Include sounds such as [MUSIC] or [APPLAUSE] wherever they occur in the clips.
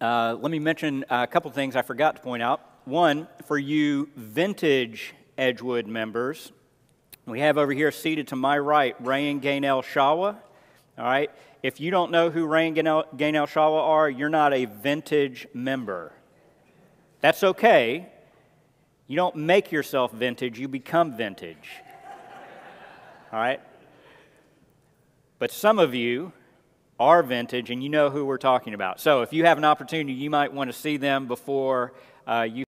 Uh, let me mention a couple things I forgot to point out. One, for you vintage Edgewood members, we have over here seated to my right Ray and Gaynell Shawa. All right. If you don't know who Ray and Gaynell, Gaynell Shawa are, you're not a vintage member. That's okay. You don't make yourself vintage, you become vintage. All right? But some of you are vintage and you know who we're talking about. So if you have an opportunity, you might want to see them before uh, you.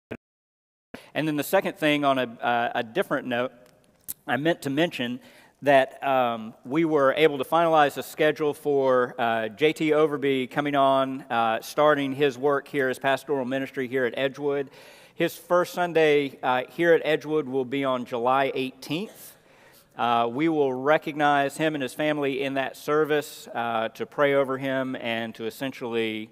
And then the second thing, on a, uh, a different note, I meant to mention that um, we were able to finalize a schedule for uh, JT Overby coming on, uh, starting his work here as pastoral ministry here at Edgewood. His first Sunday uh, here at Edgewood will be on July 18th. Uh, we will recognize him and his family in that service uh, to pray over him and to essentially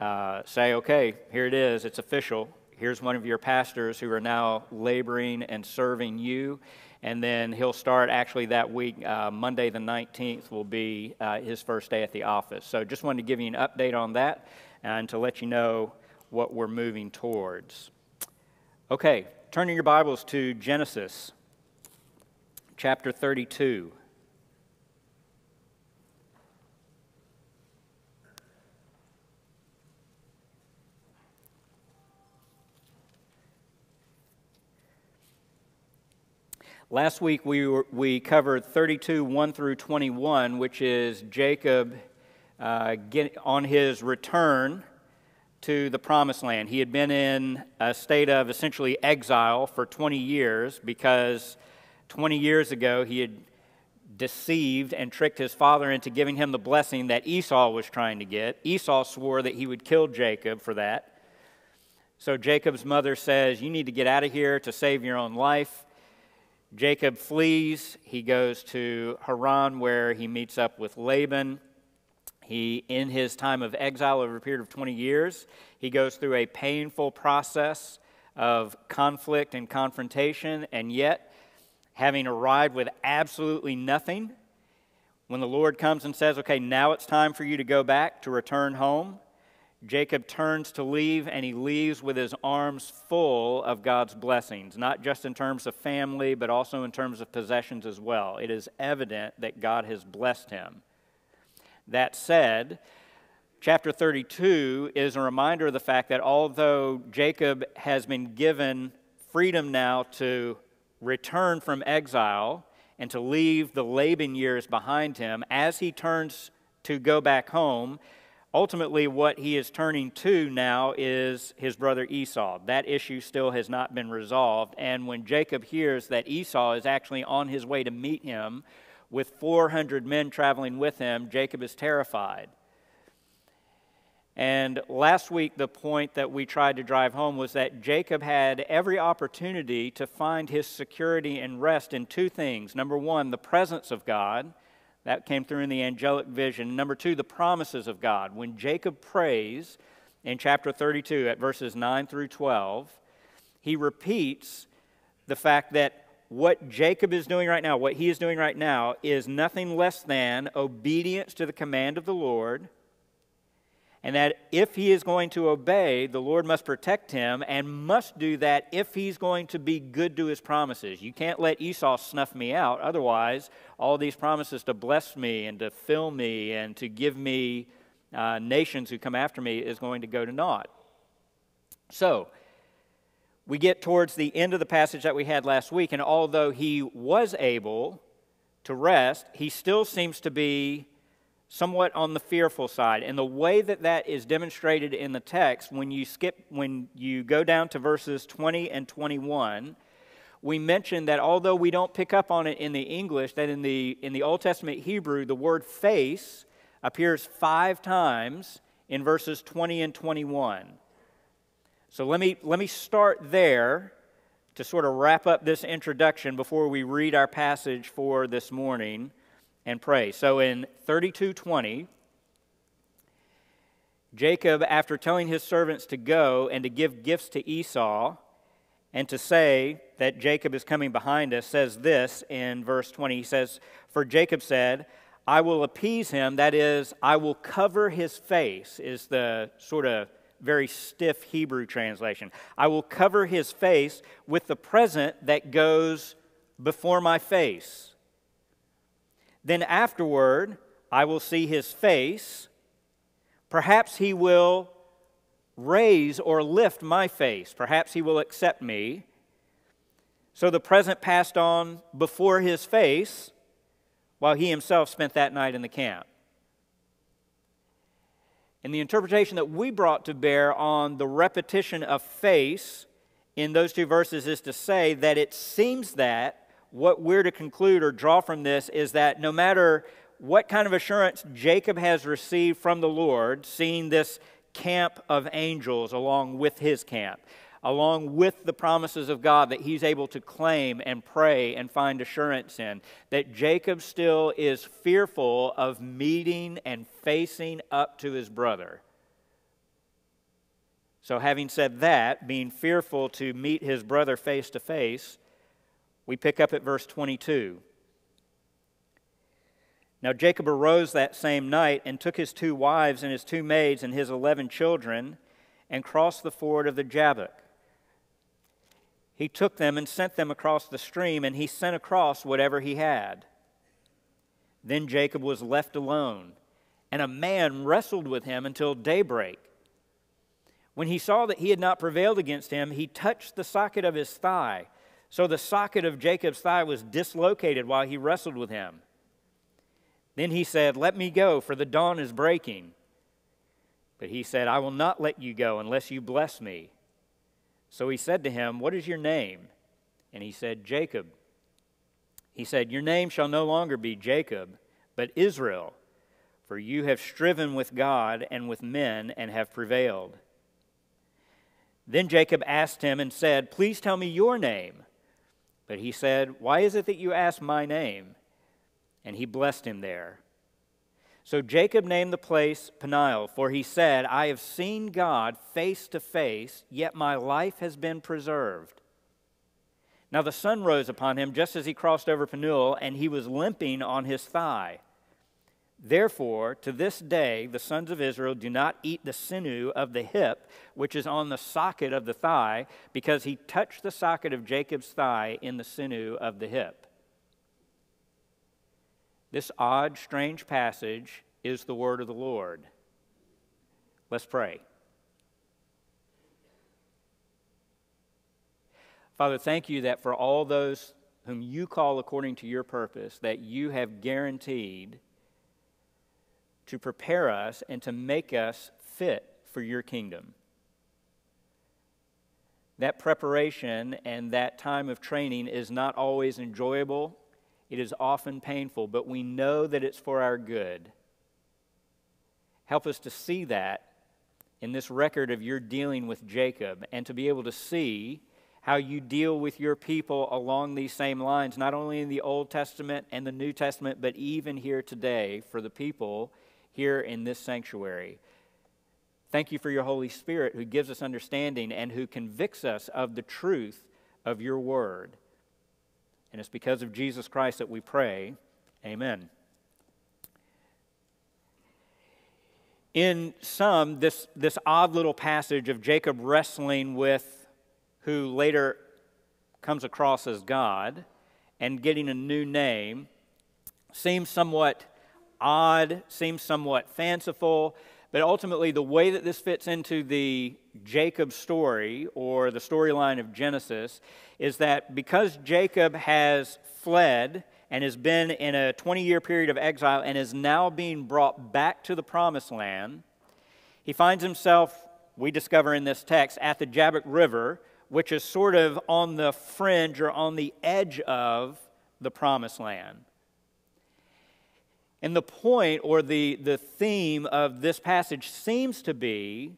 uh, say, okay, here it is, it's official. Here's one of your pastors who are now laboring and serving you. And then he'll start actually that week, uh, Monday the 19th will be uh, his first day at the office. So just wanted to give you an update on that and to let you know what we're moving towards. Okay, turning your Bibles to Genesis chapter 32. Last week we, were, we covered 32, 1 through 21, which is Jacob uh, get, on his return to the promised land. He had been in a state of essentially exile for 20 years because 20 years ago he had deceived and tricked his father into giving him the blessing that Esau was trying to get. Esau swore that he would kill Jacob for that. So Jacob's mother says, You need to get out of here to save your own life. Jacob flees. He goes to Haran where he meets up with Laban. He, in his time of exile over a period of 20 years, he goes through a painful process of conflict and confrontation, and yet, having arrived with absolutely nothing, when the Lord comes and says, Okay, now it's time for you to go back, to return home, Jacob turns to leave, and he leaves with his arms full of God's blessings, not just in terms of family, but also in terms of possessions as well. It is evident that God has blessed him. That said, chapter 32 is a reminder of the fact that although Jacob has been given freedom now to return from exile and to leave the Laban years behind him, as he turns to go back home, Ultimately, what he is turning to now is his brother Esau. That issue still has not been resolved. And when Jacob hears that Esau is actually on his way to meet him with 400 men traveling with him, Jacob is terrified. And last week, the point that we tried to drive home was that Jacob had every opportunity to find his security and rest in two things. Number one, the presence of God that came through in the angelic vision. Number two, the promises of God. When Jacob prays in chapter 32 at verses 9 through 12, he repeats the fact that what Jacob is doing right now, what he is doing right now, is nothing less than obedience to the command of the Lord and that if he is going to obey, the Lord must protect him and must do that if he's going to be good to his promises. You can't let Esau snuff me out. Otherwise, all these promises to bless me and to fill me and to give me uh, nations who come after me is going to go to naught. So, we get towards the end of the passage that we had last week, and although he was able to rest, he still seems to be somewhat on the fearful side. And the way that that is demonstrated in the text, when you skip, when you go down to verses 20 and 21, we mentioned that although we don't pick up on it in the English, that in the, in the Old Testament Hebrew, the word face appears five times in verses 20 and 21. So let me, let me start there to sort of wrap up this introduction before we read our passage for this morning and pray. So in 32:20, Jacob, after telling his servants to go and to give gifts to Esau and to say that Jacob is coming behind us, says this in verse 20. He says, For Jacob said, I will appease him, that is, I will cover his face, is the sort of very stiff Hebrew translation. I will cover his face with the present that goes before my face. Then afterward, I will see his face. Perhaps he will raise or lift my face. Perhaps he will accept me. So the present passed on before his face while he himself spent that night in the camp. And the interpretation that we brought to bear on the repetition of face in those two verses is to say that it seems that what we're to conclude or draw from this is that no matter what kind of assurance Jacob has received from the Lord, seeing this camp of angels along with his camp, along with the promises of God that he's able to claim and pray and find assurance in, that Jacob still is fearful of meeting and facing up to his brother. So, having said that, being fearful to meet his brother face to face, we pick up at verse 22. Now Jacob arose that same night and took his two wives and his two maids and his eleven children and crossed the ford of the Jabbok he took them and sent them across the stream, and he sent across whatever he had. Then Jacob was left alone, and a man wrestled with him until daybreak. When he saw that he had not prevailed against him, he touched the socket of his thigh. So the socket of Jacob's thigh was dislocated while he wrestled with him. Then he said, Let me go, for the dawn is breaking. But he said, I will not let you go unless you bless me. So he said to him, What is your name? And he said, Jacob. He said, Your name shall no longer be Jacob, but Israel, for you have striven with God and with men and have prevailed. Then Jacob asked him and said, Please tell me your name. But he said, Why is it that you ask my name? And he blessed him there. So Jacob named the place Peniel, for he said, I have seen God face to face, yet my life has been preserved. Now the sun rose upon him just as he crossed over Peniel, and he was limping on his thigh. Therefore, to this day, the sons of Israel do not eat the sinew of the hip, which is on the socket of the thigh, because he touched the socket of Jacob's thigh in the sinew of the hip. This odd, strange passage is the word of the Lord. Let's pray. Father, thank you that for all those whom you call according to your purpose, that you have guaranteed to prepare us and to make us fit for your kingdom. That preparation and that time of training is not always enjoyable it is often painful, but we know that it's for our good. Help us to see that in this record of your dealing with Jacob and to be able to see how you deal with your people along these same lines, not only in the Old Testament and the New Testament, but even here today for the people here in this sanctuary. Thank you for your Holy Spirit who gives us understanding and who convicts us of the truth of your word. And it's because of Jesus Christ that we pray. Amen. In some, this, this odd little passage of Jacob wrestling with who later comes across as God and getting a new name seems somewhat odd, seems somewhat fanciful, but ultimately, the way that this fits into the Jacob story or the storyline of Genesis is that because Jacob has fled and has been in a 20 year period of exile and is now being brought back to the promised land, he finds himself, we discover in this text, at the Jabbok River, which is sort of on the fringe or on the edge of the promised land. And the point or the, the theme of this passage seems to be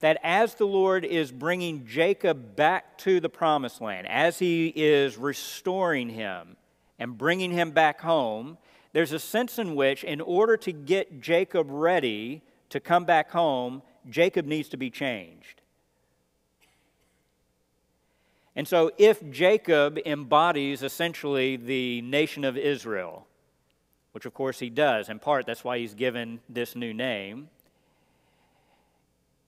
that as the Lord is bringing Jacob back to the promised land, as he is restoring him and bringing him back home, there's a sense in which, in order to get Jacob ready to come back home, Jacob needs to be changed. And so, if Jacob embodies essentially the nation of Israel, which of course he does. In part, that's why he's given this new name.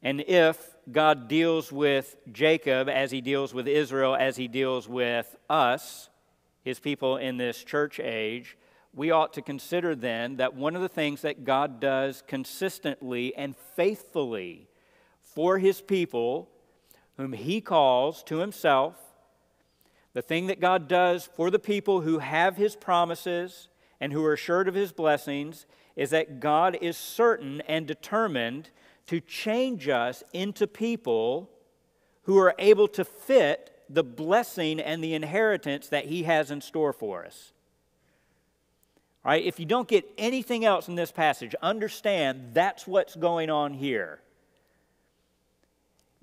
and if God deals with Jacob as he deals with Israel, as he deals with us, his people in this church age, we ought to consider then that one of the things that God does consistently and faithfully for his people, whom he calls to himself, the thing that God does for the people who have his promises and who are assured of his blessings is that God is certain and determined to change us into people who are able to fit the blessing and the inheritance that he has in store for us. All right, if you don't get anything else in this passage, understand that's what's going on here.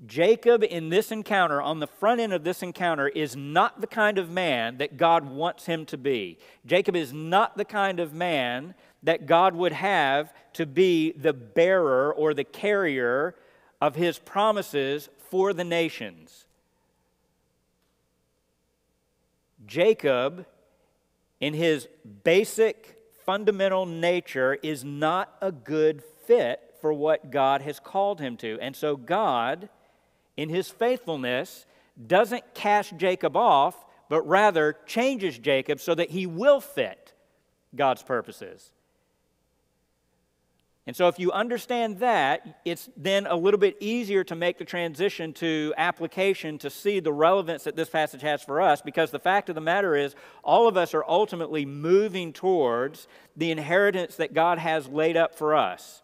Jacob, in this encounter, on the front end of this encounter, is not the kind of man that God wants him to be. Jacob is not the kind of man that God would have to be the bearer or the carrier of his promises for the nations. Jacob in his basic fundamental nature is not a good fit for what God has called him to. And so God, in his faithfulness, doesn't cast Jacob off, but rather changes Jacob so that he will fit God's purposes. And so, if you understand that, it's then a little bit easier to make the transition to application to see the relevance that this passage has for us because the fact of the matter is, all of us are ultimately moving towards the inheritance that God has laid up for us.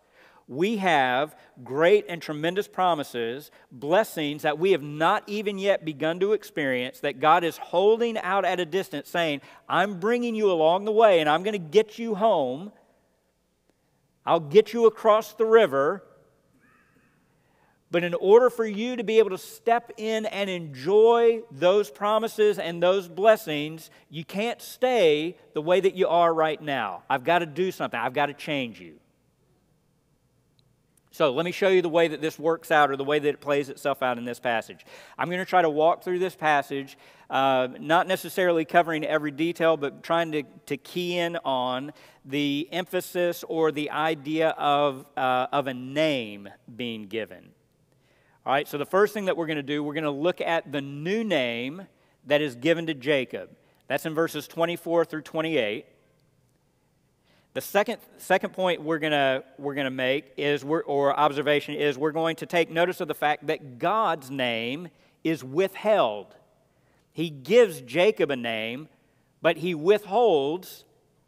We have great and tremendous promises, blessings that we have not even yet begun to experience, that God is holding out at a distance, saying, I'm bringing you along the way and I'm going to get you home I'll get you across the river. But in order for you to be able to step in and enjoy those promises and those blessings, you can't stay the way that you are right now. I've got to do something, I've got to change you. So let me show you the way that this works out or the way that it plays itself out in this passage. I'm going to try to walk through this passage, uh, not necessarily covering every detail, but trying to, to key in on the emphasis or the idea of, uh, of a name being given. All right, so the first thing that we're going to do, we're going to look at the new name that is given to Jacob. That's in verses 24 through 28. The second, second point we're going we're gonna make is, or observation is, we're going to take notice of the fact that God's name is withheld. He gives Jacob a name, but he withholds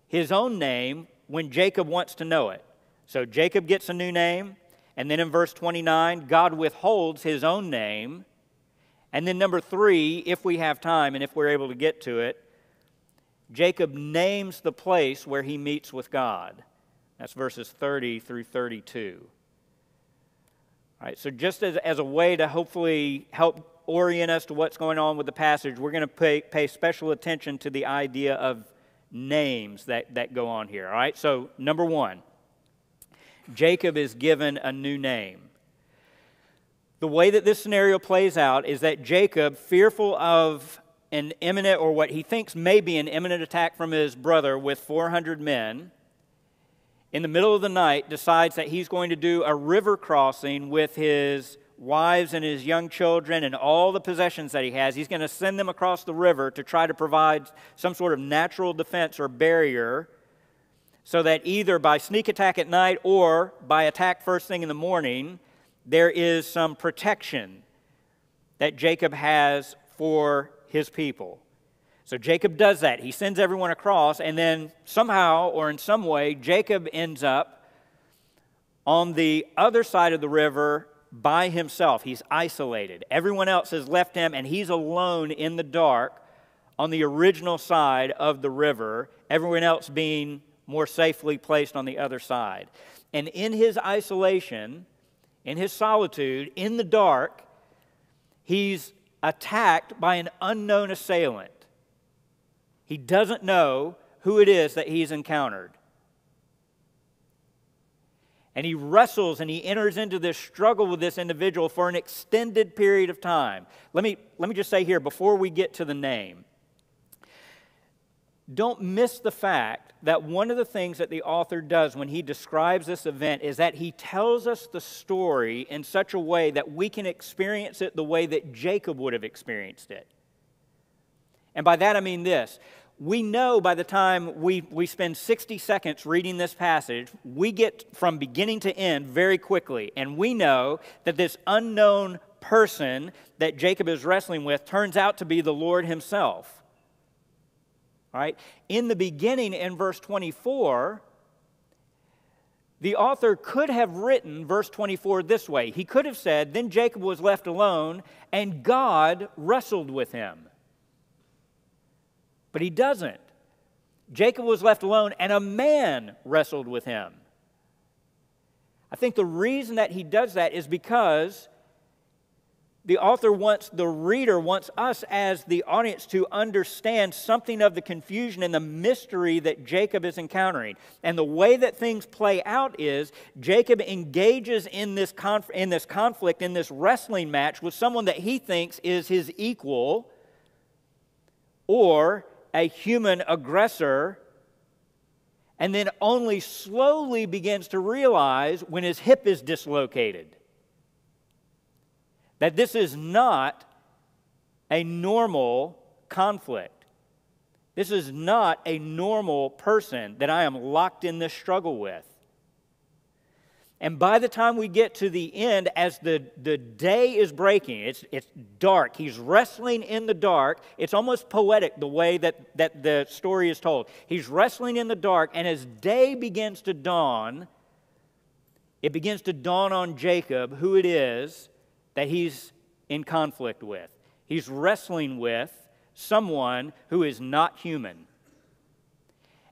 his own name when Jacob wants to know it. So Jacob gets a new name, and then in verse 29, God withholds his own name. And then, number three, if we have time and if we're able to get to it, Jacob names the place where he meets with God. That's verses 30 through 32. All right, so just as, as a way to hopefully help orient us to what's going on with the passage, we're going to pay, pay special attention to the idea of names that, that go on here. All right, so number one, Jacob is given a new name. The way that this scenario plays out is that Jacob, fearful of an imminent, or what he thinks may be an imminent attack from his brother with 400 men, in the middle of the night decides that he's going to do a river crossing with his wives and his young children and all the possessions that he has. He's going to send them across the river to try to provide some sort of natural defense or barrier so that either by sneak attack at night or by attack first thing in the morning, there is some protection that Jacob has for his people. So Jacob does that. He sends everyone across, and then somehow or in some way, Jacob ends up on the other side of the river by himself. He's isolated. Everyone else has left him, and he's alone in the dark on the original side of the river, everyone else being more safely placed on the other side. And in his isolation, in his solitude, in the dark, he's attacked by an unknown assailant. He doesn't know who it is that he's encountered. And he wrestles and he enters into this struggle with this individual for an extended period of time. Let me, let me just say here, before we get to the name, don't miss the fact that one of the things that the author does when he describes this event is that he tells us the story in such a way that we can experience it the way that Jacob would have experienced it. And by that I mean this we know by the time we, we spend 60 seconds reading this passage, we get from beginning to end very quickly. And we know that this unknown person that Jacob is wrestling with turns out to be the Lord himself. Right? In the beginning, in verse 24, the author could have written verse 24 this way. He could have said, Then Jacob was left alone, and God wrestled with him. But he doesn't. Jacob was left alone, and a man wrestled with him. I think the reason that he does that is because the author wants the reader, wants us as the audience to understand something of the confusion and the mystery that Jacob is encountering. And the way that things play out is Jacob engages in this, conf- in this conflict, in this wrestling match with someone that he thinks is his equal, or a human aggressor and then only slowly begins to realize when his hip is dislocated that this is not a normal conflict. This is not a normal person that I am locked in this struggle with. And by the time we get to the end, as the, the day is breaking, it's, it's dark. He's wrestling in the dark. It's almost poetic the way that, that the story is told. He's wrestling in the dark, and as day begins to dawn, it begins to dawn on Jacob who it is that he's in conflict with. He's wrestling with someone who is not human.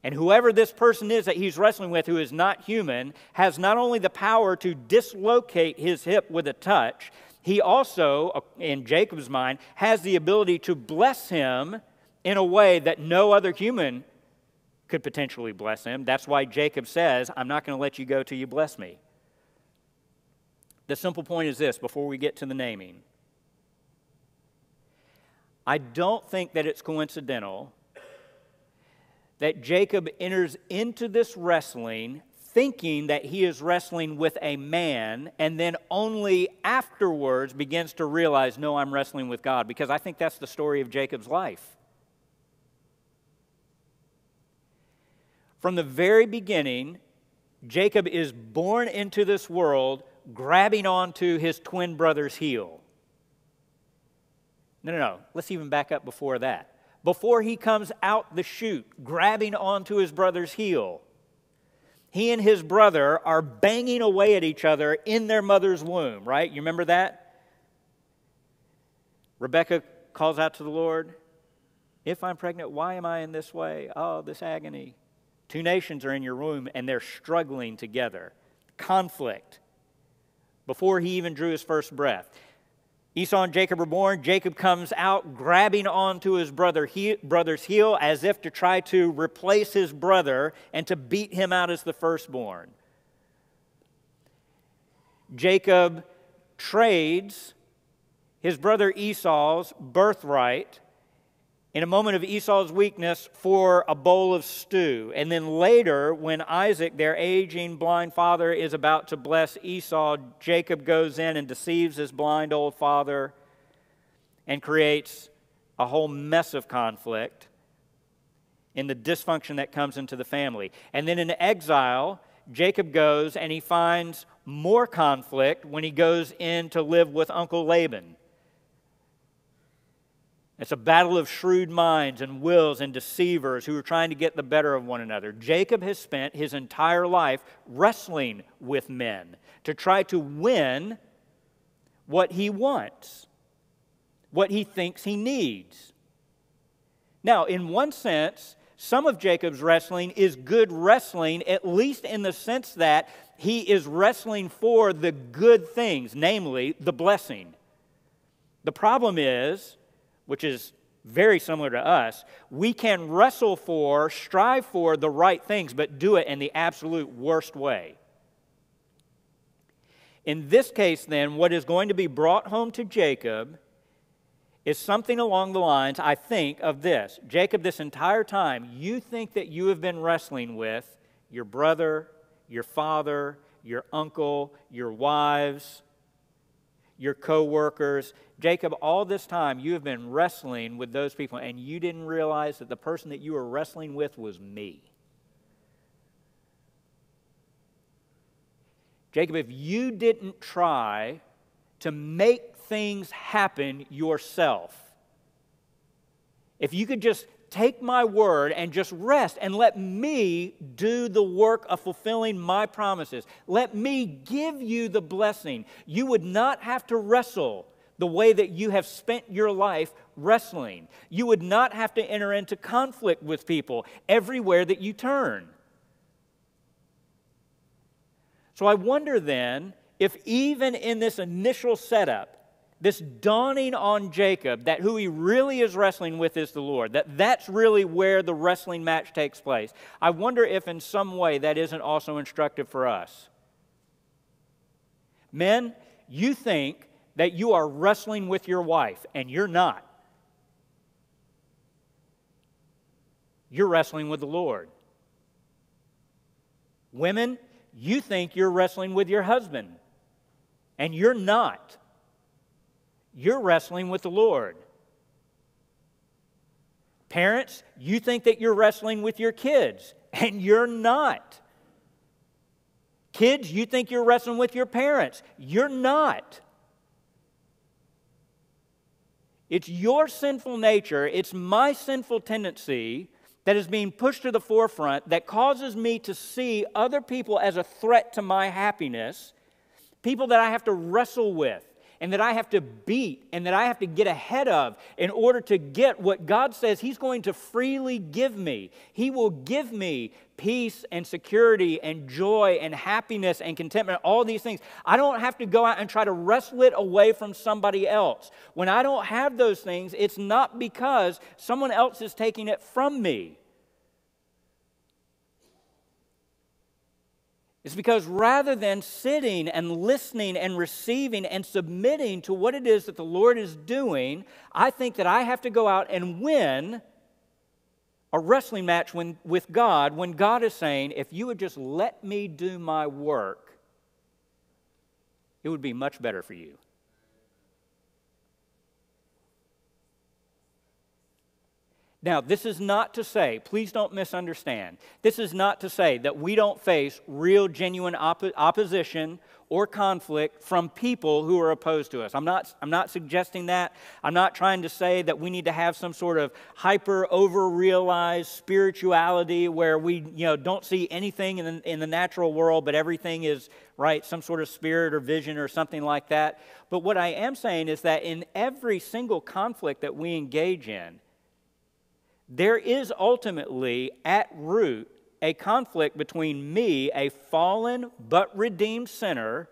And whoever this person is that he's wrestling with who is not human has not only the power to dislocate his hip with a touch, he also, in Jacob's mind, has the ability to bless him in a way that no other human could potentially bless him. That's why Jacob says, I'm not going to let you go till you bless me. The simple point is this before we get to the naming. I don't think that it's coincidental that Jacob enters into this wrestling thinking that he is wrestling with a man, and then only afterwards begins to realize, no, I'm wrestling with God, because I think that's the story of Jacob's life. From the very beginning, Jacob is born into this world grabbing onto his twin brother's heel. No, no, no. Let's even back up before that before he comes out the chute, grabbing onto his brother's heel. He and his brother are banging away at each other in their mother's womb, right? You remember that? Rebecca calls out to the Lord, If I'm pregnant, why am I in this way? Oh, this agony. Two nations are in your womb and they're struggling together. Conflict. Before he even drew his first breath. Esau and Jacob are born. Jacob comes out grabbing onto his brother he, brother's heel as if to try to replace his brother and to beat him out as the firstborn. Jacob trades his brother Esau's birthright in a moment of Esau's weakness for a bowl of stew. And then later, when Isaac, their aging blind father, is about to bless Esau, Jacob goes in and deceives his blind old father and creates a whole mess of conflict in the dysfunction that comes into the family. And then in exile, Jacob goes and he finds more conflict when he goes in to live with Uncle Laban. It's a battle of shrewd minds and wills and deceivers who are trying to get the better of one another. Jacob has spent his entire life wrestling with men to try to win what he wants, what he thinks he needs. Now, in one sense, some of Jacob's wrestling is good wrestling, at least in the sense that he is wrestling for the good things, namely the blessing. The problem is which is very similar to us, we can wrestle for, strive for the right things, but do it in the absolute worst way. In this case, then, what is going to be brought home to Jacob is something along the lines, I think, of this Jacob, this entire time, you think that you have been wrestling with your brother, your father, your uncle, your wives, your co workers. Jacob, all this time you have been wrestling with those people, and you didn't realize that the person that you were wrestling with was me. Jacob, if you didn't try to make things happen yourself, if you could just take my word and just rest and let me do the work of fulfilling my promises. Let me give you the blessing. You would not have to wrestle the way that you have spent your life wrestling. You would not have to enter into conflict with people everywhere that you turn. So I wonder then if, even in this initial setup, this dawning on Jacob that who he really is wrestling with is the Lord, that that's really where the wrestling match takes place. I wonder if in some way that isn't also instructive for us. Men, you think that you are wrestling with your wife, and you're not. You're wrestling with the Lord. Women, you think you're wrestling with your husband, and you're not you're wrestling with the Lord. Parents, you think that you're wrestling with your kids, and you're not. Kids, you think you're wrestling with your parents. You're not. It's your sinful nature, it's my sinful tendency that is being pushed to the forefront that causes me to see other people as a threat to my happiness, people that I have to wrestle with and that I have to beat and that I have to get ahead of in order to get what God says He's going to freely give me. He will give me peace and security and joy and happiness and contentment, all these things. I don't have to go out and try to wrestle it away from somebody else. When I don't have those things, it's not because someone else is taking it from me. Is because rather than sitting and listening and receiving and submitting to what it is that the Lord is doing, I think that I have to go out and win a wrestling match when, with God when God is saying, if you would just let me do my work, it would be much better for you. Now, this is not to say, please don't misunderstand, this is not to say that we don't face real, genuine opposition or conflict from people who are opposed to us. I'm not, I'm not suggesting that. I'm not trying to say that we need to have some sort of hyper over realized spirituality where we you know, don't see anything in the, in the natural world, but everything is, right, some sort of spirit or vision or something like that. But what I am saying is that in every single conflict that we engage in, there is ultimately at root a conflict between me, a fallen but redeemed sinner,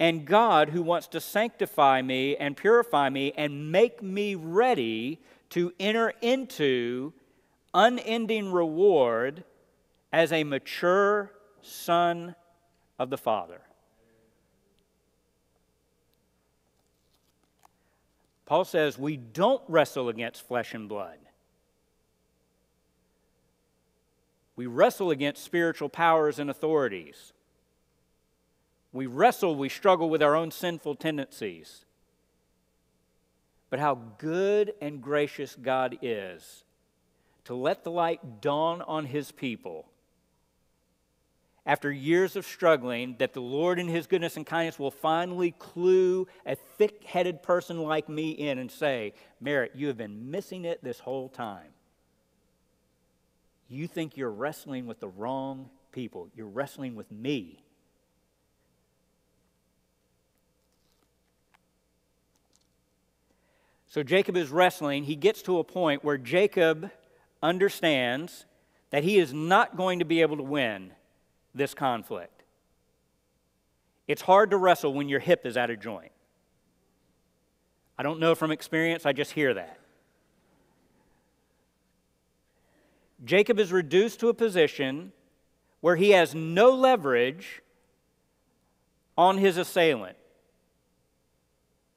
and God who wants to sanctify me and purify me and make me ready to enter into unending reward as a mature son of the Father. Paul says we don't wrestle against flesh and blood. We wrestle against spiritual powers and authorities. We wrestle, we struggle with our own sinful tendencies. But how good and gracious God is to let the light dawn on his people after years of struggling, that the Lord, in His goodness and kindness, will finally clue a thick headed person like me in and say, Merritt, you have been missing it this whole time. You think you're wrestling with the wrong people, you're wrestling with me. So Jacob is wrestling. He gets to a point where Jacob understands that he is not going to be able to win this conflict. It's hard to wrestle when your hip is out of joint. I don't know from experience, I just hear that. Jacob is reduced to a position where he has no leverage on his assailant.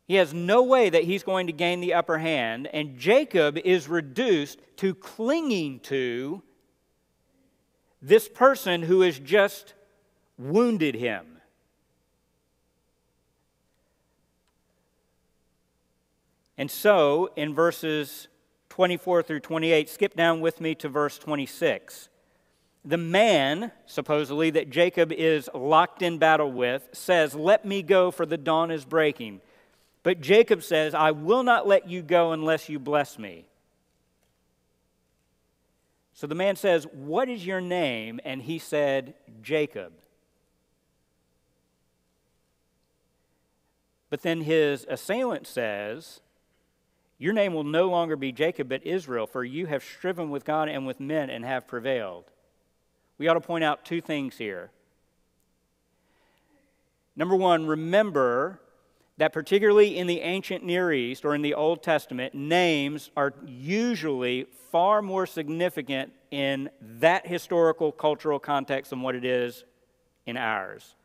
He has no way that he's going to gain the upper hand, and Jacob is reduced to clinging to this person who has just wounded him. And so, in verses 24 through 28, skip down with me to verse 26. The man, supposedly, that Jacob is locked in battle with, says, Let me go, for the dawn is breaking. But Jacob says, I will not let you go unless you bless me. So the man says, What is your name? And he said, Jacob. But then his assailant says, Your name will no longer be Jacob, but Israel, for you have striven with God and with men and have prevailed. We ought to point out two things here. Number one, remember that particularly in the ancient Near East or in the Old Testament, names are usually far more significant in that historical cultural context than what it is in ours.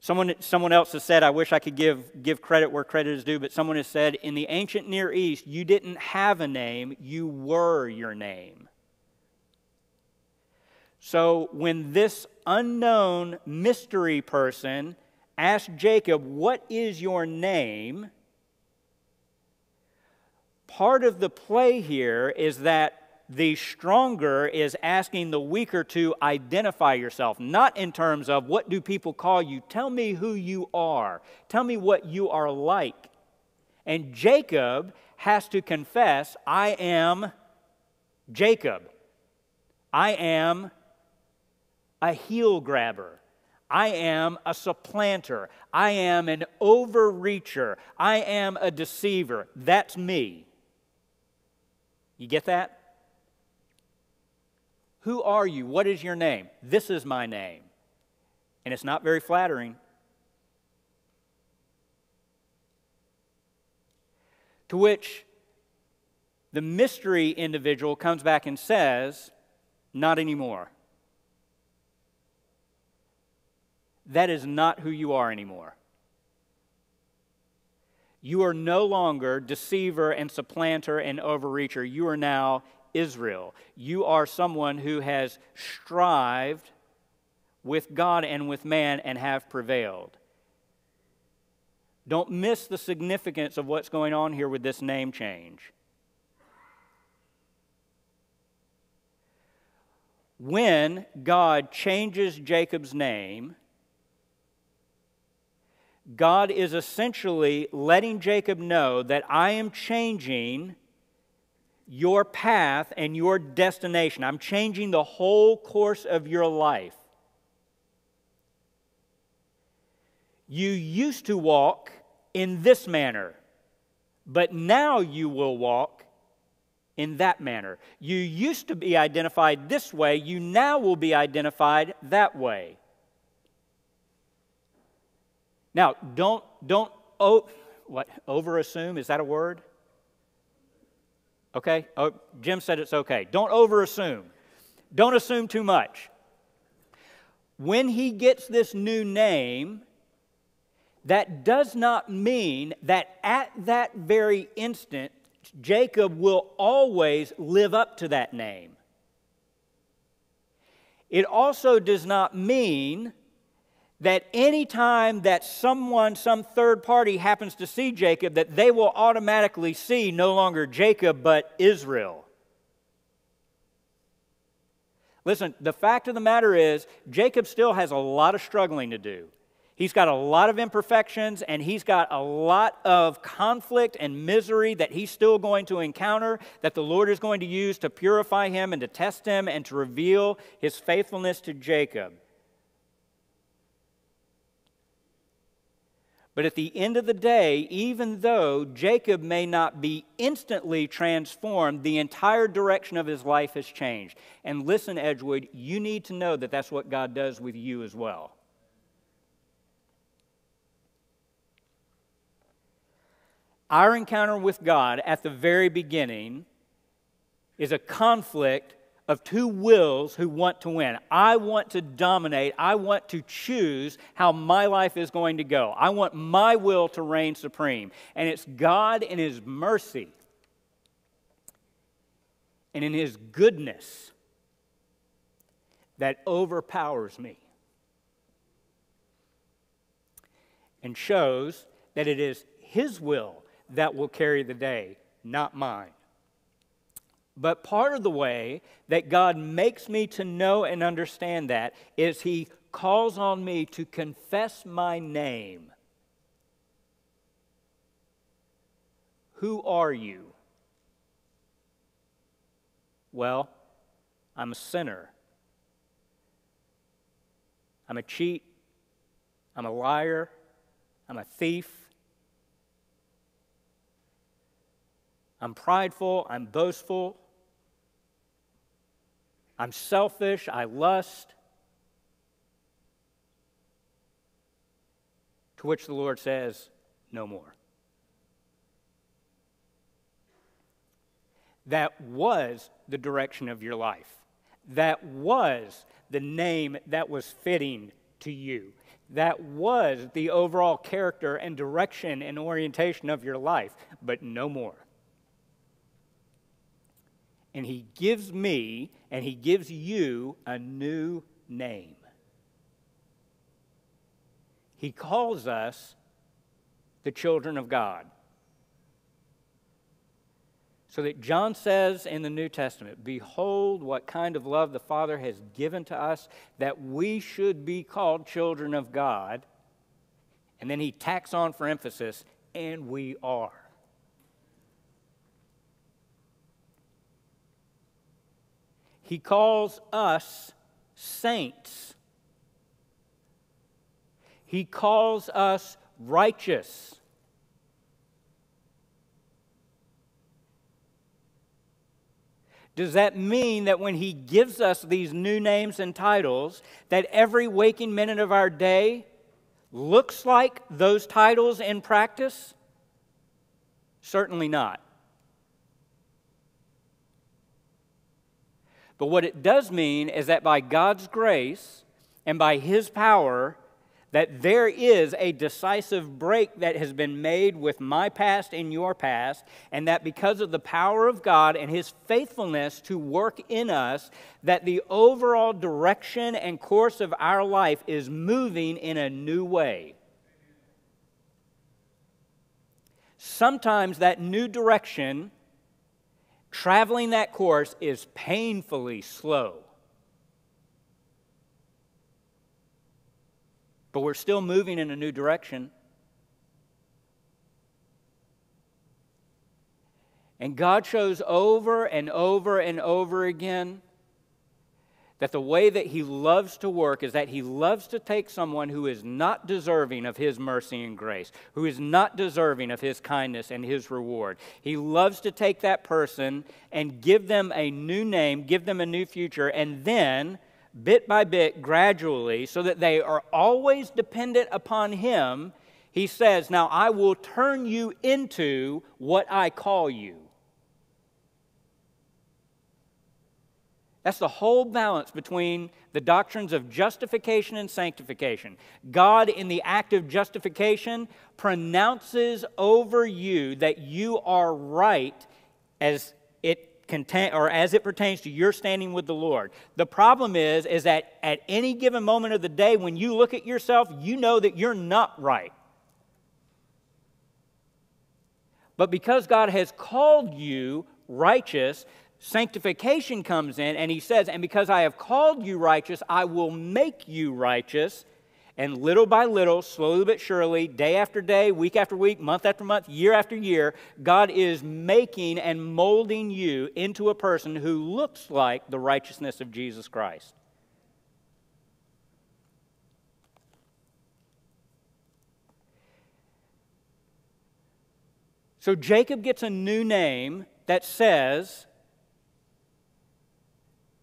Someone, someone else has said, I wish I could give, give credit where credit is due, but someone has said, in the ancient Near East, you didn't have a name, you were your name. So when this unknown mystery person asked Jacob, What is your name? Part of the play here is that the stronger is asking the weaker to identify yourself, not in terms of what do people call you. Tell me who you are. Tell me what you are like. And Jacob has to confess, I am Jacob. I am a heel grabber. I am a supplanter. I am an overreacher. I am a deceiver. That's me. You get that? Who are you? What is your name? This is my name. And it's not very flattering. To which the mystery individual comes back and says, Not anymore. That is not who you are anymore. You are no longer deceiver and supplanter and overreacher. You are now Israel. You are someone who has strived with God and with man and have prevailed. Don't miss the significance of what's going on here with this name change. When God changes Jacob's name, God is essentially letting Jacob know that I am changing your path and your destination. I'm changing the whole course of your life. You used to walk in this manner, but now you will walk in that manner. You used to be identified this way, you now will be identified that way. Now, don't, don't oh, what, over assume. Is that a word? Okay? Oh, Jim said it's okay. Don't over assume. Don't assume too much. When he gets this new name, that does not mean that at that very instant, Jacob will always live up to that name. It also does not mean that anytime that someone, some third party happens to see Jacob, that they will automatically see no longer Jacob, but Israel. Listen, the fact of the matter is, Jacob still has a lot of struggling to do. He's got a lot of imperfections and he's got a lot of conflict and misery that he's still going to encounter, that the Lord is going to use to purify him and to test him and to reveal his faithfulness to Jacob. But at the end of the day, even though Jacob may not be instantly transformed, the entire direction of his life has changed. And listen, Edgewood, you need to know that that's what God does with you as well. Our encounter with God at the very beginning is a conflict of two wills who want to win. I want to dominate. I want to choose how my life is going to go. I want my will to reign supreme. And it's God in His mercy and in His goodness that overpowers me and shows that it is His will that will carry the day, not mine. But part of the way that God makes me to know and understand that is He calls on me to confess my name. Who are you? Well, I'm a sinner. I'm a cheat. I'm a liar. I'm a thief. I'm prideful. I'm boastful. I'm selfish, I lust. To which the Lord says, No more. That was the direction of your life. That was the name that was fitting to you. That was the overall character and direction and orientation of your life, but no more and he gives me and he gives you a new name. He calls us the children of God. So that John says in the New Testament, Behold, what kind of love the Father has given to us that we should be called children of God. And then he tacks on for emphasis, and we are. He calls us saints. He calls us righteous. Does that mean that when he gives us these new names and titles, that every waking minute of our day looks like those titles in practice? Certainly not. But what it does mean is that by God's grace and by His power, that there is a decisive break that has been made with my past and your past, and that because of the power of God and His faithfulness to work in us, that the overall direction and course of our life is moving in a new way. Sometimes that new direction Traveling that course is painfully slow. But we're still moving in a new direction. And God shows over and over and over again that the way that he loves to work is that he loves to take someone who is not deserving of his mercy and grace, who is not deserving of his kindness and his reward. He loves to take that person and give them a new name, give them a new future, and then, bit by bit, gradually, so that they are always dependent upon him, he says, Now I will turn you into what I call you. That's the whole balance between the doctrines of justification and sanctification. God, in the act of justification, pronounces over you that you are right as it contain, or as it pertains to your standing with the Lord. The problem is, is that at any given moment of the day, when you look at yourself, you know that you're not right. But because God has called you righteous, sanctification comes in, and he says, And because I have called you righteous, I will make you righteous. And little by little, slowly but surely, day after day, week after week, month after month, year after year, God is making and molding you into a person who looks like the righteousness of Jesus Christ. So Jacob gets a new name that says,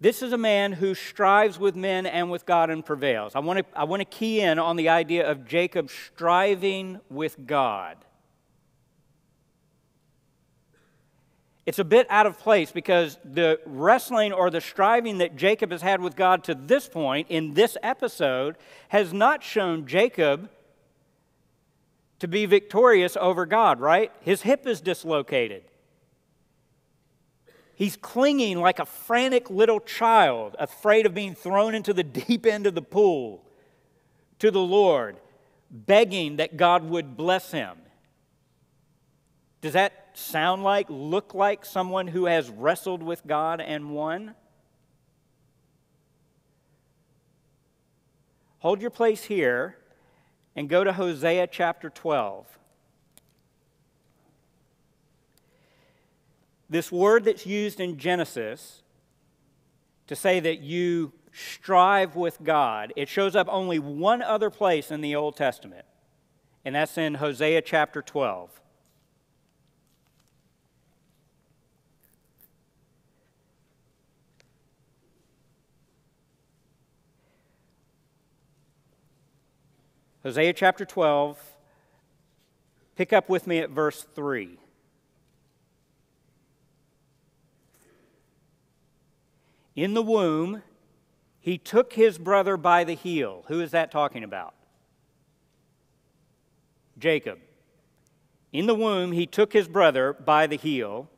this is a man who strives with men and with God and prevails. I want to, I want to key in on the idea of Jacob striving with God. It's a bit out of place because the wrestling or the striving that Jacob has had with God to this point in this episode has not shown Jacob to be victorious over God, right? His hip is dislocated. He's clinging like a frantic little child, afraid of being thrown into the [LAUGHS] deep end of the pool to the Lord, begging that God would bless him. Does that sound like, look like someone who has wrestled with God and won? Hold your place here and go to Hosea chapter 12. This word that's used in Genesis to say that you strive with God, it shows up only one other place in the Old Testament, and that's in Hosea chapter 12. Hosea chapter 12, pick up with me at verse 3. In the womb, he took his brother by the heel. Who is that talking about? Jacob. In the womb, he took his brother by the heel,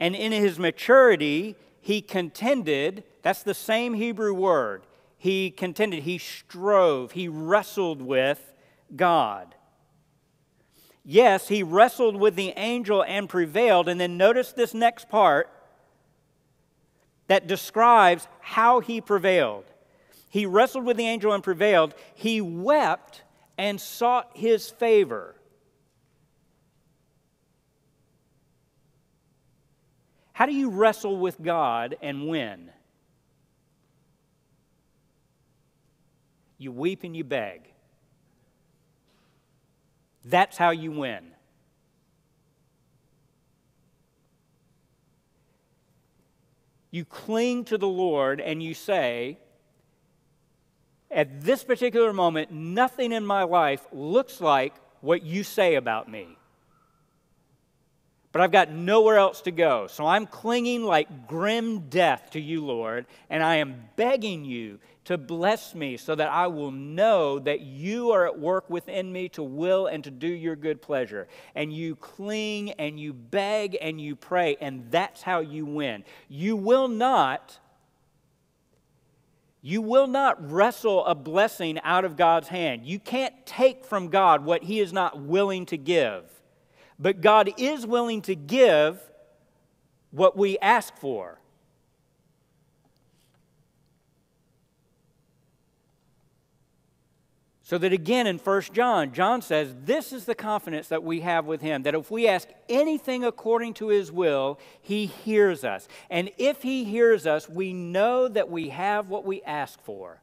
and in his maturity, he contended. That's the same Hebrew word. He contended, he strove, he wrestled with God. Yes, he wrestled with the angel and prevailed. And then notice this next part that describes how he prevailed. He wrestled with the angel and prevailed. He wept and sought his favor. How do you wrestle with God and win? You weep and you beg. That's how you win. You cling to the Lord and you say, at this particular moment, nothing in my life looks like what you say about me but I've got nowhere else to go. So I'm clinging like grim death to you, Lord, and I am begging you to bless me so that I will know that you are at work within me to will and to do your good pleasure. And you cling and you beg and you pray, and that's how you win. You will not. You will not wrestle a blessing out of God's hand. You can't take from God what He is not willing to give. But God is willing to give what we ask for. So that again in 1 John, John says, This is the confidence that we have with him, that if we ask anything according to his will, he hears us. And if he hears us, we know that we have what we ask for.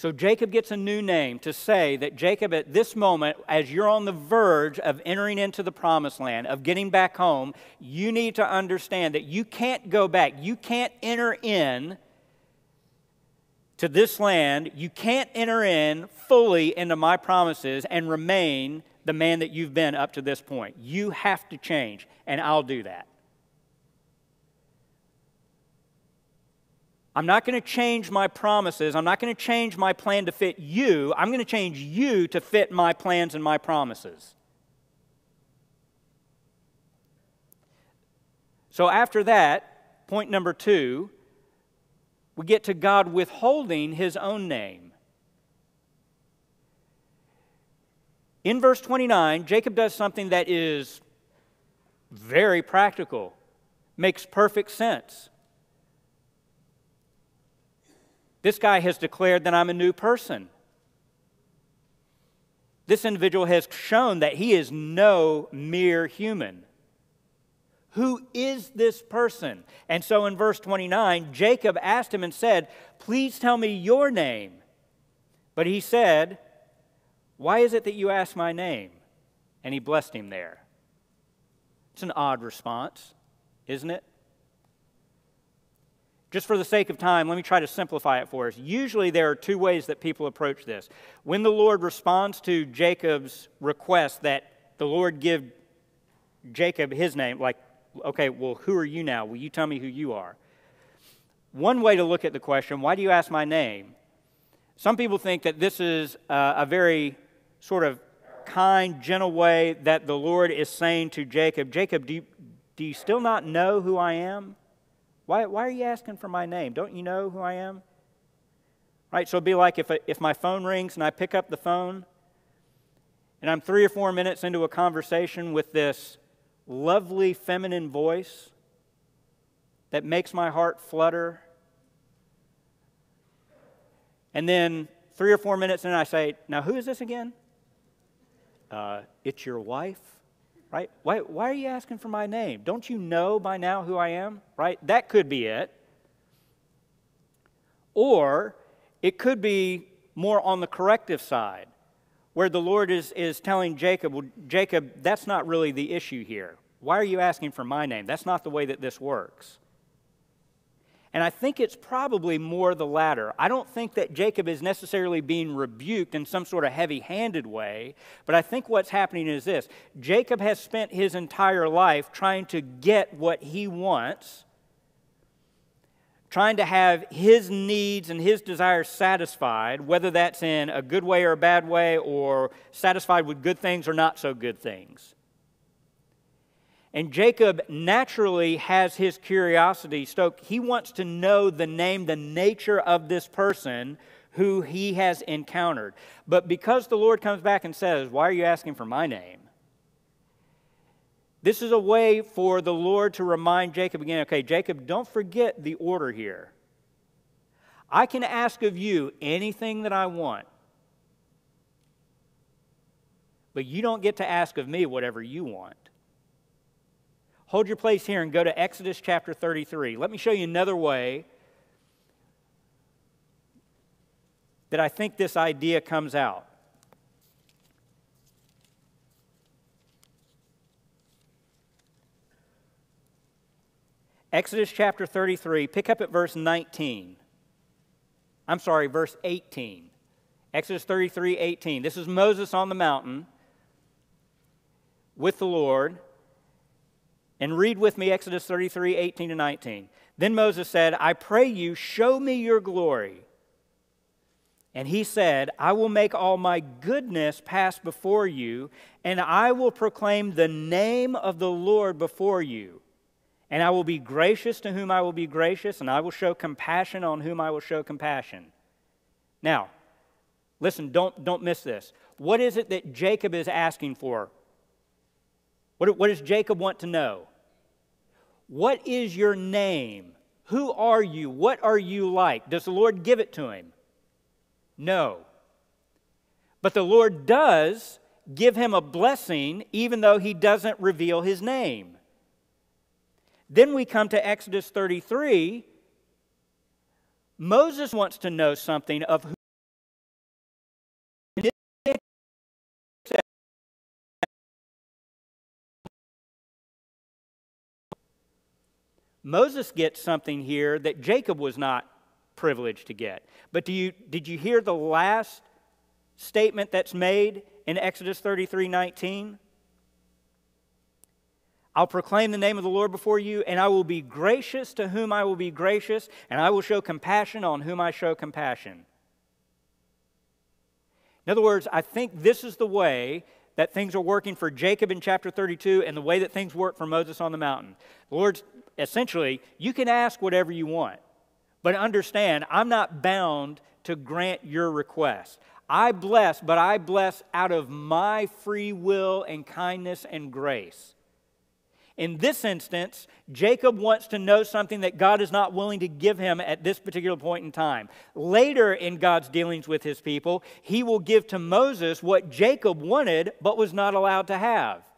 So Jacob gets a new name to say that Jacob, at this moment, as you're on the verge of entering into the promised land, of getting back home, you need to understand that you can't go back. You can't enter in to this land. You can't enter in fully into my promises and remain the man that you've been up to this point. You have to change, and I'll do that. I'm not going to change my promises. I'm not going to change my plan to fit you. I'm going to change you to fit my plans and my promises. So, after that, point number two, we get to God withholding his own name. In verse 29, Jacob does something that is very practical, makes perfect sense. This guy has declared that I'm a new person. This individual has shown that he is no mere human. Who is this person? And so in verse 29, Jacob asked him and said, Please tell me your name. But he said, Why is it that you ask my name? And he blessed him there. It's an odd response, isn't it? Just for the sake of time, let me try to simplify it for us. Usually, there are two ways that people approach this. When the Lord responds to Jacob's request that the Lord give Jacob his name, like, okay, well, who are you now? Will you tell me who you are? One way to look at the question, why do you ask my name? Some people think that this is a very sort of kind, gentle way that the Lord is saying to Jacob, Jacob, do you, do you still not know who I am? Why, why are you asking for my name? Don't you know who I am? Right, so it'd be like if, if my phone rings and I pick up the phone and I'm three or four minutes into a conversation with this lovely feminine voice that makes my heart flutter. And then three or four minutes in, I say, Now, who is this again? Uh, it's your wife right? Why, why are you asking for my name? Don't you know by now who I am, right? That could be it. Or it could be more on the corrective side, where the Lord is, is telling Jacob, well, Jacob, that's not really the issue here. Why are you asking for my name? That's not the way that this works. And I think it's probably more the latter. I don't think that Jacob is necessarily being rebuked in some sort of heavy handed way, but I think what's happening is this Jacob has spent his entire life trying to get what he wants, trying to have his needs and his desires satisfied, whether that's in a good way or a bad way, or satisfied with good things or not so good things. And Jacob naturally has his curiosity stoked. He wants to know the name, the nature of this person who he has encountered. But because the Lord comes back and says, Why are you asking for my name? This is a way for the Lord to remind Jacob again okay, Jacob, don't forget the order here. I can ask of you anything that I want, but you don't get to ask of me whatever you want. Hold your place here and go to Exodus chapter 33. Let me show you another way that I think this idea comes out. Exodus chapter 33, pick up at verse 19. I'm sorry, verse 18. Exodus 33, 18. This is Moses on the mountain with the Lord. And read with me Exodus 33 18 to 19. Then Moses said, I pray you, show me your glory. And he said, I will make all my goodness pass before you, and I will proclaim the name of the Lord before you. And I will be gracious to whom I will be gracious, and I will show compassion on whom I will show compassion. Now, listen, don't, don't miss this. What is it that Jacob is asking for? What, what does Jacob want to know? What is your name? Who are you? What are you like? Does the Lord give it to him? No. But the Lord does give him a blessing even though he doesn't reveal his name. Then we come to Exodus 33. Moses wants to know something of Moses gets something here that Jacob was not privileged to get. But do you, did you hear the last statement that's made in Exodus 33 19? I'll proclaim the name of the Lord before you, and I will be gracious to whom I will be gracious, and I will show compassion on whom I show compassion. In other words, I think this is the way that things are working for Jacob in chapter 32 and the way that things work for Moses on the mountain. The Lord's essentially, you can ask whatever you want, but understand, I'm not bound to grant your request. I bless, but I bless out of my free will and kindness and grace. In this instance, Jacob wants to know something that God is not willing to give him at this particular point in time. Later in God's dealings with his people, he will give to Moses what Jacob wanted but was not allowed to have.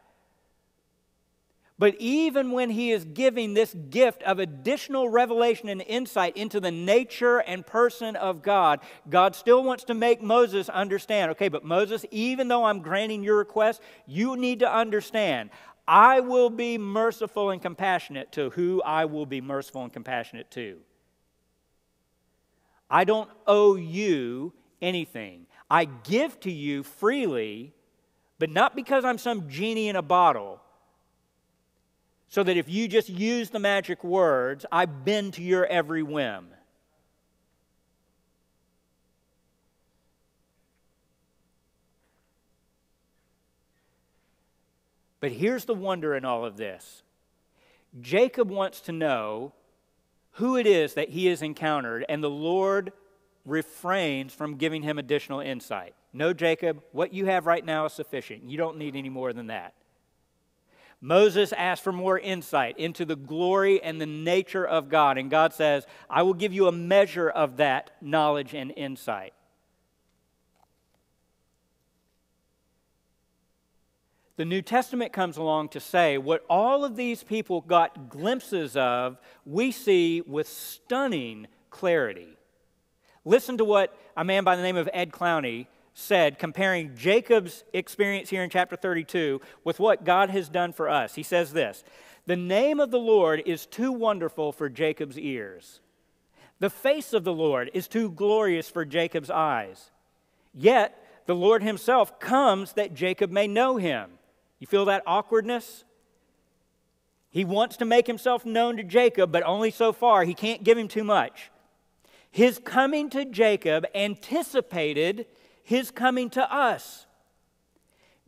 But even when he is giving this gift of additional revelation and insight into the nature and person of God, God still wants to make Moses understand okay, but Moses, even though I'm granting your request, you need to understand I will be merciful and compassionate to who I will be merciful and compassionate to. I don't owe you anything. I give to you freely, but not because I'm some genie in a bottle, so that if you just use the magic words, I bend to your every whim. But here's the wonder in all of this Jacob wants to know who it is that he has encountered, and the Lord refrains from giving him additional insight. No, Jacob, what you have right now is sufficient. You don't need any more than that. Moses asked for more insight into the glory and the nature of God, and God says, I will give you a measure of that knowledge and insight. the New Testament comes along to say what all of these people got glimpses of, we see with stunning clarity. Listen to what a man by the name of Ed Clowney said, comparing Jacob's experience here in chapter 32 with what God has done for us. He says this The name of the Lord is too wonderful for Jacob's ears, the face of the Lord is too glorious for Jacob's eyes. Yet the Lord himself comes that Jacob may know him. You feel that awkwardness? He wants to make himself known to Jacob, but only so far. He can't give him too much. His coming to Jacob anticipated his coming to us.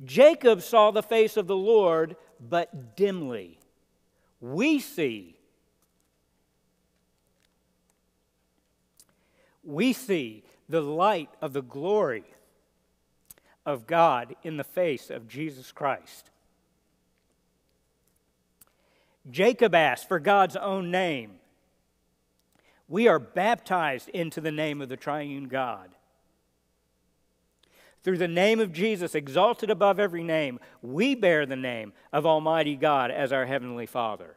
Jacob saw the face of the Lord, but dimly. We see. We see the light of the glory of God in the face of Jesus Christ. Jacob asked for God's own name. We are baptized into the name of the triune God. Through the name of Jesus, exalted above every name, we bear the name of Almighty God as our Heavenly Father.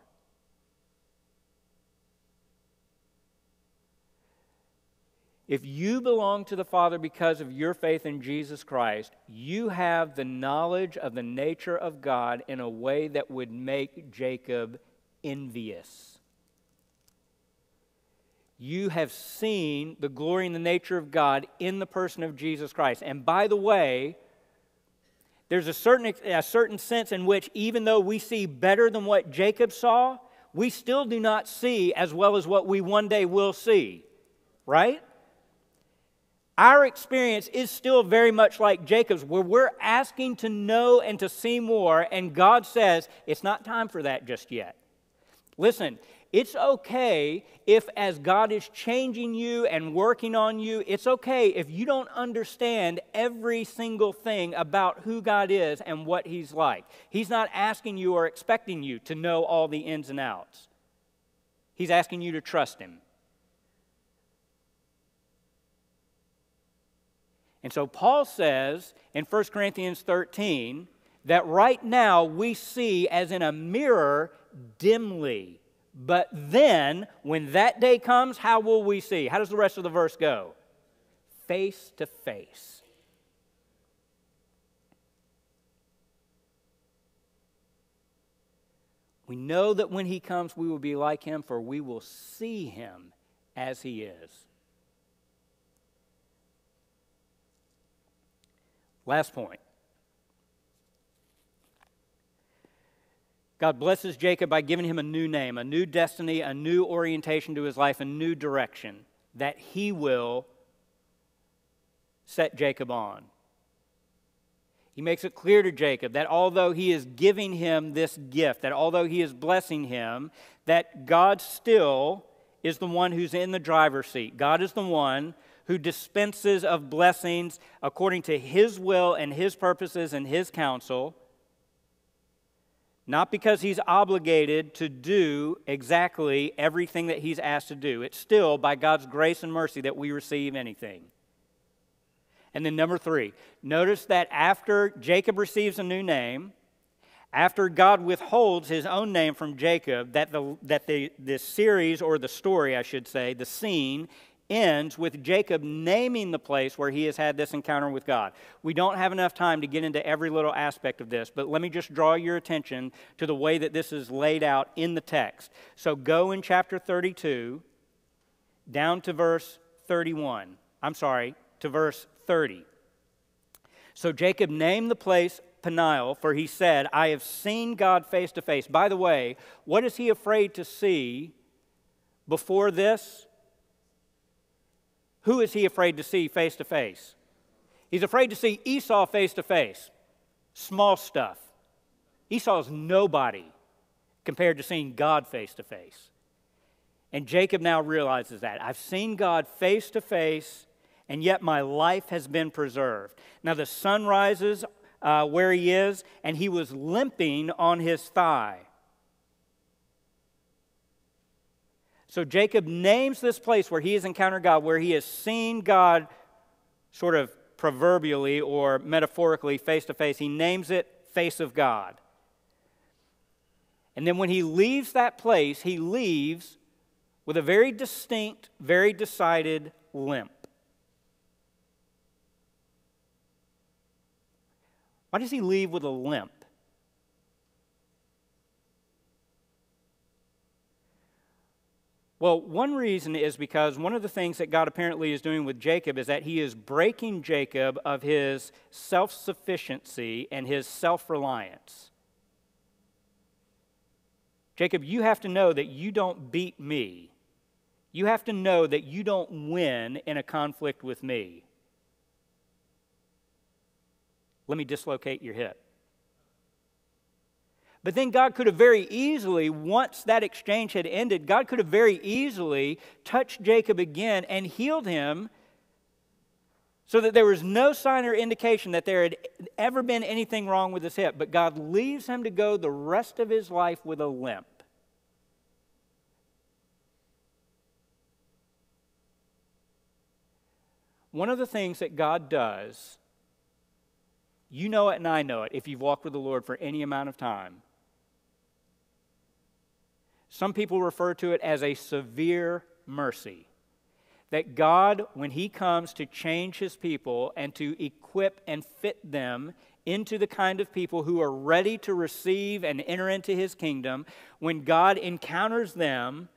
If you belong to the Father because of your faith in Jesus Christ, you have the knowledge of the nature of God in a way that would make Jacob envious. You have seen the glory and the nature of God in the person of Jesus Christ. And by the way, there's a certain, a certain sense in which, even though we see better than what Jacob saw, we still do not see as well as what we one day will see. Right? Our experience is still very much like Jacob's, where we're asking to know and to see more, and God says, it's not time for that just yet. Listen, it's okay if, as God is changing you and working on you, it's okay if you don't understand every single thing about who God is and what He's like. He's not asking you or expecting you to know all the ins and outs, He's asking you to trust Him. And so Paul says in 1 Corinthians 13 that right now we see as in a mirror dimly. But then, when that day comes, how will we see? How does the rest of the verse go? Face to face. We know that when he comes, we will be like him, for we will see him as he is. Last point. God blesses Jacob by giving him a new name, a new destiny, a new orientation to his life, a new direction that he will set Jacob on. He makes it clear to Jacob that although he is giving him this gift, that although he is blessing him, that God still is the one who's in the driver's seat. God is the one who dispenses of blessings according to his will and his purposes and his counsel, not because he's obligated to do exactly everything that he's asked to do. It's still by God's grace and mercy that we receive anything. And then, number three, notice that after Jacob receives a new name, after God withholds his own name from Jacob, that the, that the, this series, or the story, I should say, the scene, ends with Jacob naming the place where he has had this encounter with God. We don't have enough time to get into every little aspect of this, but let me just draw your attention to the way that this is laid out in the text. So go in chapter 32 down to verse 31. I'm sorry, to verse 30. So Jacob named the place Peniel, for he said, I have seen God face to face. By the way, what is he afraid to see before this? Who is he afraid to see face to face? He's afraid to see Esau face to face. Small stuff. Esau's nobody compared to seeing God face to face. And Jacob now realizes that. I've seen God face to face, and yet my life has been preserved. Now the sun rises uh, where he is, and he was limping on his thigh. So Jacob names this place where he has encountered God, where he has seen God sort of proverbially or metaphorically face to face. He names it face of God. And then when he leaves that place, he leaves with a very distinct, very decided limp. Why does he leave with a limp? Well, one reason is because one of the things that God apparently is doing with Jacob is that he is breaking Jacob of his self sufficiency and his self reliance. Jacob, you have to know that you don't beat me. You have to know that you don't win in a conflict with me. Let me dislocate your hip. But then God could have very easily, once that exchange had ended, God could have very easily touched Jacob again and healed him so that there was no sign or indication that there had ever been anything wrong with his hip. But God leaves him to go the rest of his life with a limp. One of the things that God does, you know it and I know it if you've walked with the Lord for any amount of time, some people refer to it as a severe mercy. That God, when He comes to change His people and to equip and fit them into the kind of people who are ready to receive and enter into His kingdom, when God encounters them,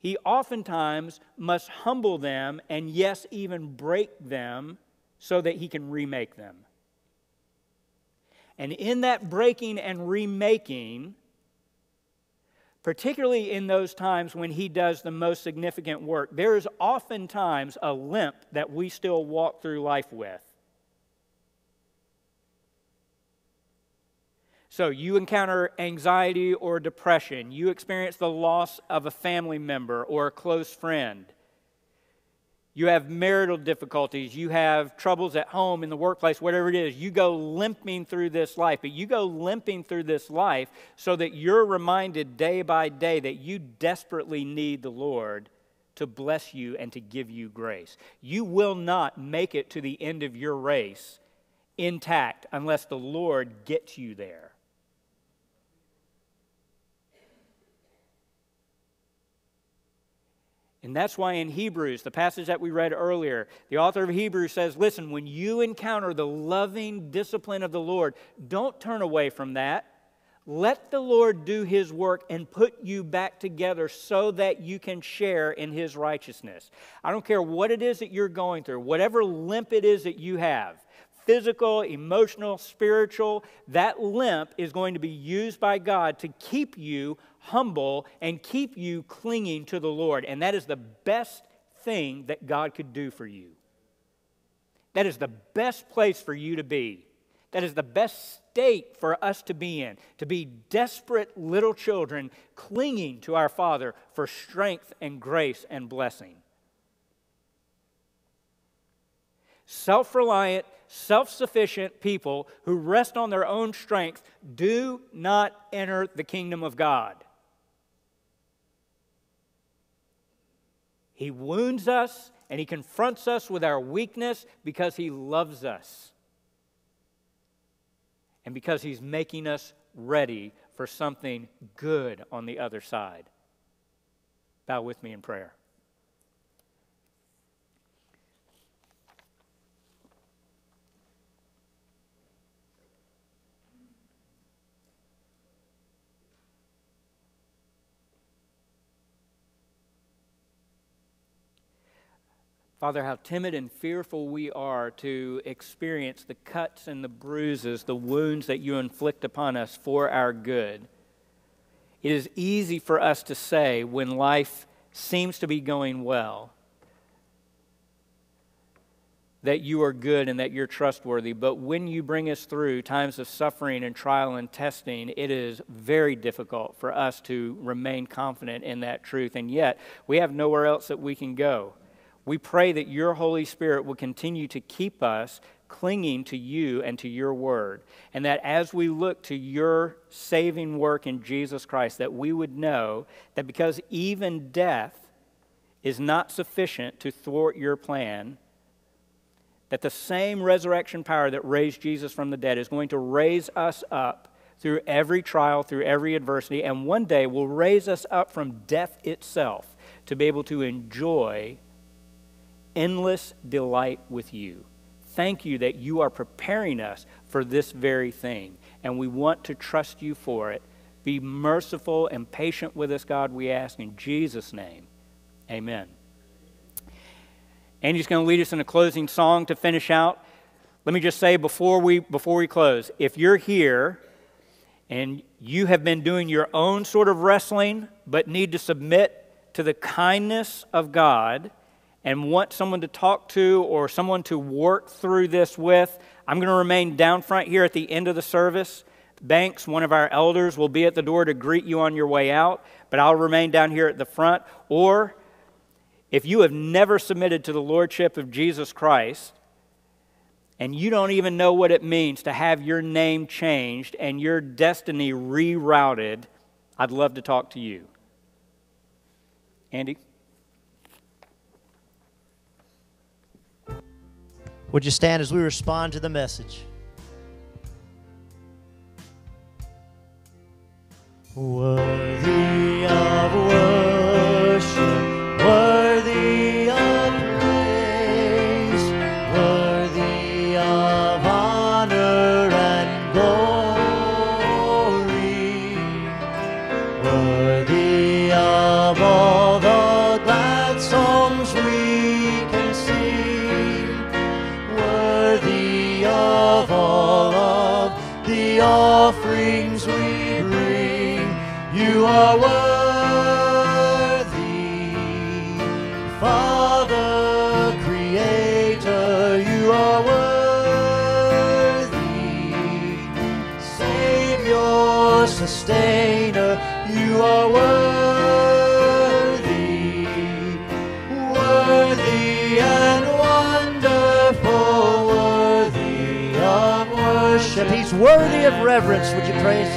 He oftentimes must humble them and, yes, even break them so that He can remake them. And in that breaking and remaking, particularly in those times when he does the most significant work, there is oftentimes a limp that we still walk through life with. So, you encounter anxiety or depression, you experience the loss of a family member or a close friend you have marital difficulties, you have troubles at home, in the workplace, whatever it is, you go limping through this life. But you go limping through this life so that you're reminded day by day that you desperately need the Lord to bless you and to give you grace. You will not make it to the end of your race intact unless the Lord gets you there. And that's why in Hebrews, the passage that we read earlier, the author of Hebrews says, Listen, when you encounter the loving discipline of the Lord, don't turn away from that. Let the Lord do his work and put you back together so that you can share in his righteousness. I don't care what it is that you're going through, whatever limp it is that you have physical, emotional, spiritual, that limp is going to be used by God to keep you humble and keep you clinging to the Lord. And that is the best thing that God could do for you. That is the best place for you to be. That is the best state for us to be in, to be desperate little children clinging to our Father for strength and grace and blessing. Self reliant, self sufficient people who rest on their own strength do not enter the kingdom of God. He wounds us and he confronts us with our weakness because he loves us and because he's making us ready for something good on the other side. Bow with me in prayer. Father, how timid and fearful we are to experience the cuts and the bruises, the wounds that you inflict upon us for our good. It is easy for us to say when life seems to be going well that you are good and that you're trustworthy. But when you bring us through times of suffering and trial and testing, it is very difficult for us to remain confident in that truth. And yet, we have nowhere else that we can go. We pray that your Holy Spirit will continue to keep us clinging to you and to your word. And that as we look to your saving work in Jesus Christ, that we would know that because even death is not sufficient to thwart your plan, that the same resurrection power that raised Jesus from the dead is going to raise us up through every trial, through every adversity, and one day will raise us up from death itself to be able to enjoy endless delight with you. Thank you that you are preparing us for this very thing, and we want to trust you for it. Be merciful and patient with us, God, we ask in Jesus' name. Amen. Andy's going to lead us in a closing song to finish out. Let me just say before we, before we close if you're here and you have been doing your own sort of wrestling but need to submit to the kindness of God and want someone to talk to or someone to work through this with, I'm going to remain down front here at the end of the service. Banks, one of our elders, will be at the door to greet you on your way out, but I'll remain down here at the front. Or if you have never submitted to the Lordship of Jesus Christ, and you don't even know what it means to have your name changed and your destiny rerouted, I'd love to talk to you. Andy? Would you stand as we respond to the message? Worthy of. Worthy of reverence. Would you praise?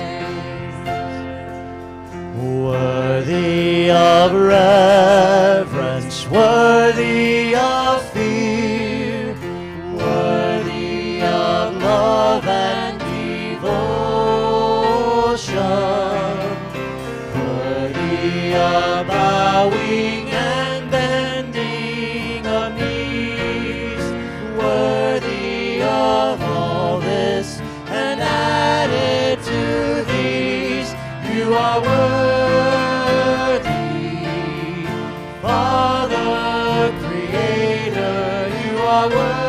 Worthy of reverence, worthy world.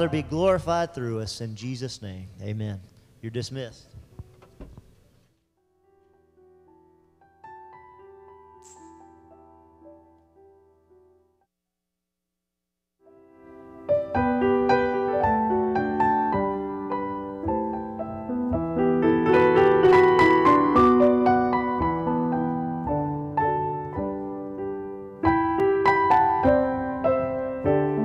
Father be glorified through us. In Jesus' name, amen. You're dismissed.